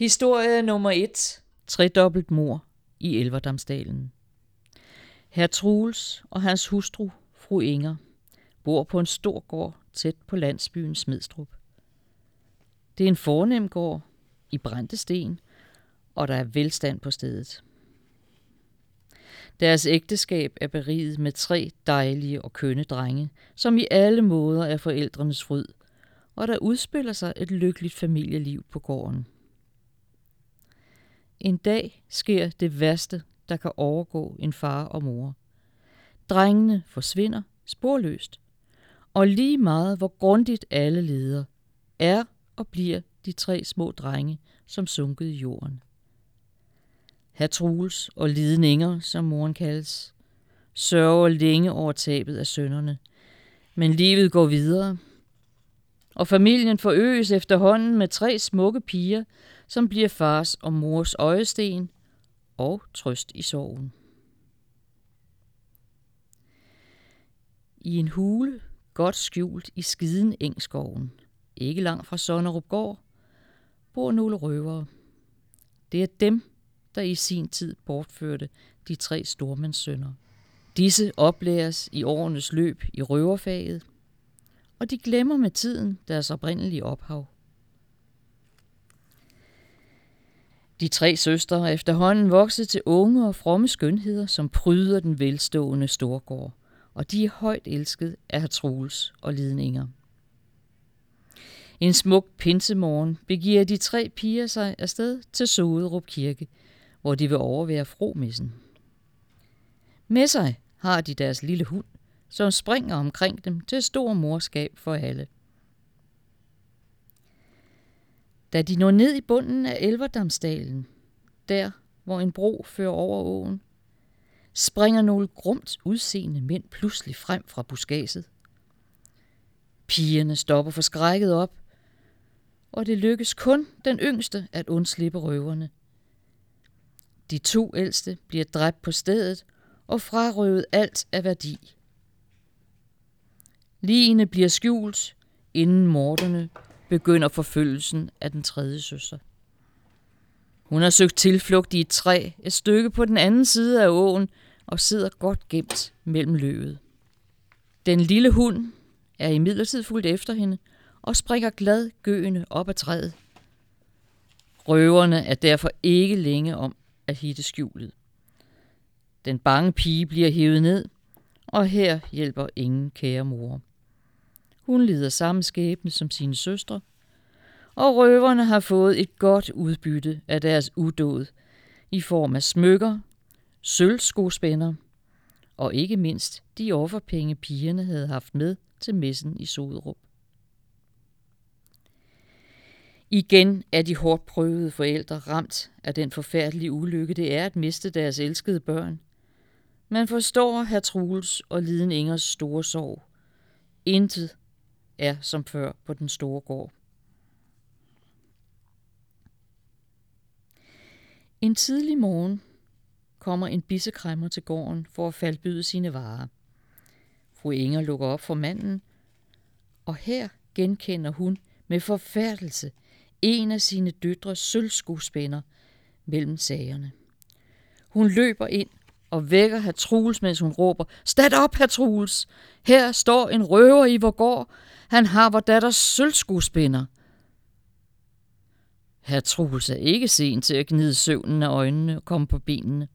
Historie nummer 1. Tredobbelt mor i Elverdamsdalen. Herr Truls og hans hustru, fru Inger, bor på en stor gård tæt på landsbyen Smidstrup. Det er en fornem gård i brændte sten, og der er velstand på stedet. Deres ægteskab er beriget med tre dejlige og kønne drenge, som i alle måder er forældrenes fryd, og der udspiller sig et lykkeligt familieliv på gården. En dag sker det værste, der kan overgå en far og mor. Drengene forsvinder sporløst, og lige meget hvor grundigt alle leder, er og bliver de tre små drenge som sunket i jorden. Herr Truls og Liden Inger, som moren kaldes, sørger længe over tabet af sønnerne. Men livet går videre, og familien forøges efterhånden med tre smukke piger, som bliver fars og mors øjesten og trøst i sorgen. I en hule, godt skjult i skiden Engskoven, ikke langt fra Sonnerup gård, bor nogle røvere. Det er dem, der i sin tid bortførte de tre stormandssønner. Disse oplæres i årenes løb i røverfaget, og de glemmer med tiden deres oprindelige ophav. De tre søstre er efterhånden vokset til unge og fromme skønheder, som pryder den velstående storgård, og de er højt elsket af Troels og Lidninger. En smuk pinsemorgen begiver de tre piger sig afsted til Soderup Kirke, hvor de vil overvære fromissen. Med sig har de deres lille hund, som springer omkring dem til stor morskab for alle. Da de når ned i bunden af Elverdamsdalen, der hvor en bro fører over åen, springer nogle grumt udseende mænd pludselig frem fra buskaget. Pigerne stopper forskrækket op, og det lykkes kun den yngste at undslippe røverne. De to ældste bliver dræbt på stedet og frarøvet alt af værdi. Ligene bliver skjult, inden morderne begynder forfølgelsen af den tredje søster. Hun har søgt tilflugt i et træ, et stykke på den anden side af åen, og sidder godt gemt mellem løvet. Den lille hund er imidlertid fuldt efter hende og springer glad gøende op ad træet. Røverne er derfor ikke længe om at hitte skjulet. Den bange pige bliver hævet ned, og her hjælper ingen kære mor. Hun lider samme skæbne som sine søstre, og røverne har fået et godt udbytte af deres udåd i form af smykker, sølvskospænder og ikke mindst de offerpenge pigerne havde haft med til messen i Soderup. Igen er de hårdt prøvede forældre ramt af den forfærdelige ulykke, det er at miste deres elskede børn. Man forstår herr Truls og Liden Ingers store sorg. Intet er som før på den store gård. En tidlig morgen kommer en bissekræmmer til gården for at faldbyde sine varer. Fru Inger lukker op for manden, og her genkender hun med forfærdelse en af sine døtres sølvskuespænder mellem sagerne. Hun løber ind og vækker herr Truls, mens hun råber, Stat op, herr Truls! Her står en røver i vor gård. Han har vor datters sølvskuespinder. Herr Truls er ikke sen til at gnide søvnen af øjnene og komme på benene.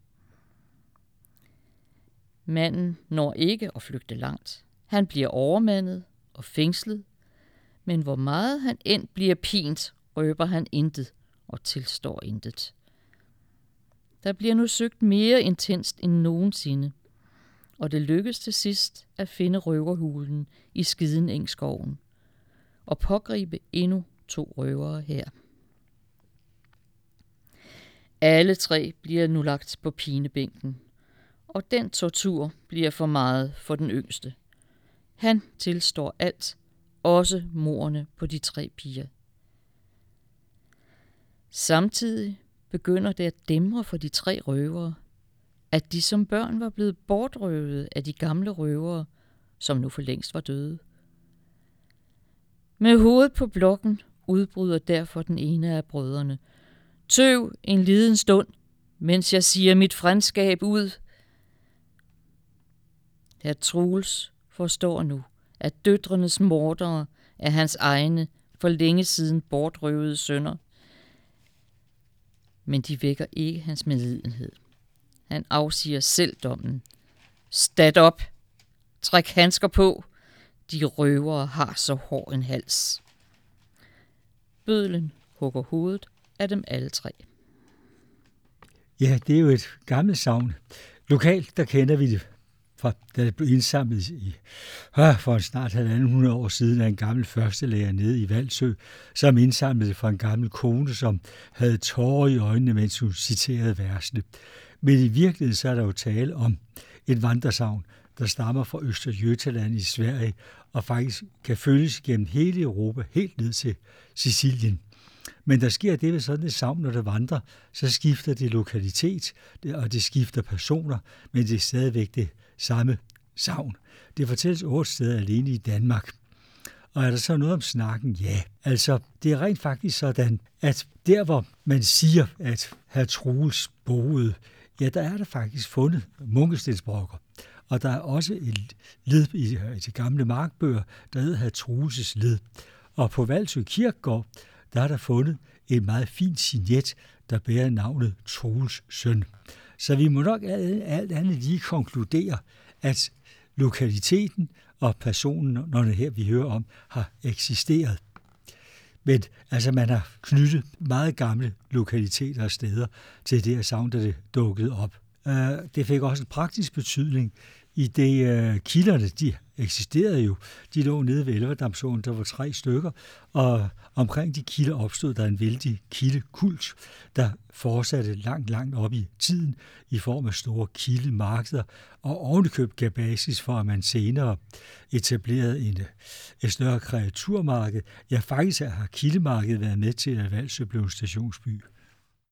Manden når ikke at flygte langt. Han bliver overmandet og fængslet, men hvor meget han end bliver pint, røber han intet og tilstår intet. Der bliver nu søgt mere intenst end nogensinde, og det lykkes til sidst at finde røverhulen i skiden Engskoven og pågribe endnu to røvere her. Alle tre bliver nu lagt på pinebænken, og den tortur bliver for meget for den yngste. Han tilstår alt, også morerne på de tre piger. Samtidig begynder det at dæmre for de tre røvere, at de som børn var blevet bortrøvet af de gamle røvere, som nu for længst var døde. Med hovedet på blokken udbryder derfor den ene af brødrene. Tøv en liden stund, mens jeg siger mit frandskab ud. Herr Truls forstår nu, at døtrenes mordere er hans egne for længe siden bortrøvede sønner. Men de vækker ikke hans medlidenhed. Han afsiger selv dommen. Stat op! Træk handsker på! De røvere har så hård en hals. Bødlen hugger hovedet af dem alle tre. Ja, det er jo et gammelt savn. Lokalt, der kender vi det fra, da det blev indsamlet i, øh, for en snart halvanden hundrede år siden af en gammel førstelærer nede i Valsø, som indsamlede det fra en gammel kone, som havde tårer i øjnene, mens hun citerede versene. Men i virkeligheden så er der jo tale om et vandresavn, der stammer fra Østerjøtaland i Sverige, og faktisk kan følges gennem hele Europa, helt ned til Sicilien. Men der sker det ved sådan et savn, når det vandrer, så skifter det lokalitet, og det skifter personer, men det er stadigvæk det samme savn. Det fortælles otte steder alene i Danmark. Og er der så noget om snakken? Ja. Altså, det er rent faktisk sådan, at der hvor man siger, at herr Troels boede, ja, der er der faktisk fundet munkestensbrokker. Og der er også et led i øh, de gamle markbøger, der hedder herr Troelses led. Og på Valsø Kirkegård, der er der fundet en meget fin signet, der bærer navnet Troels søn. Så vi må nok alt andet lige konkludere, at lokaliteten og personen, når det her vi hører om, har eksisteret. Men altså, man har knyttet meget gamle lokaliteter og steder til det her savn, der det dukkede op. Øh, det fik også en praktisk betydning, i det øh, kilderne, de eksisterede jo. De lå nede ved Elverdamsåen, der var tre stykker, og omkring de kilder opstod der en vældig kildekult, der fortsatte langt, langt op i tiden i form af store kildemarkeder, og ovenikøb gav basis for, at man senere etablerede en, et større kreaturmarked. Ja, faktisk har kildemarkedet været med til, at Valsø blev en stationsby.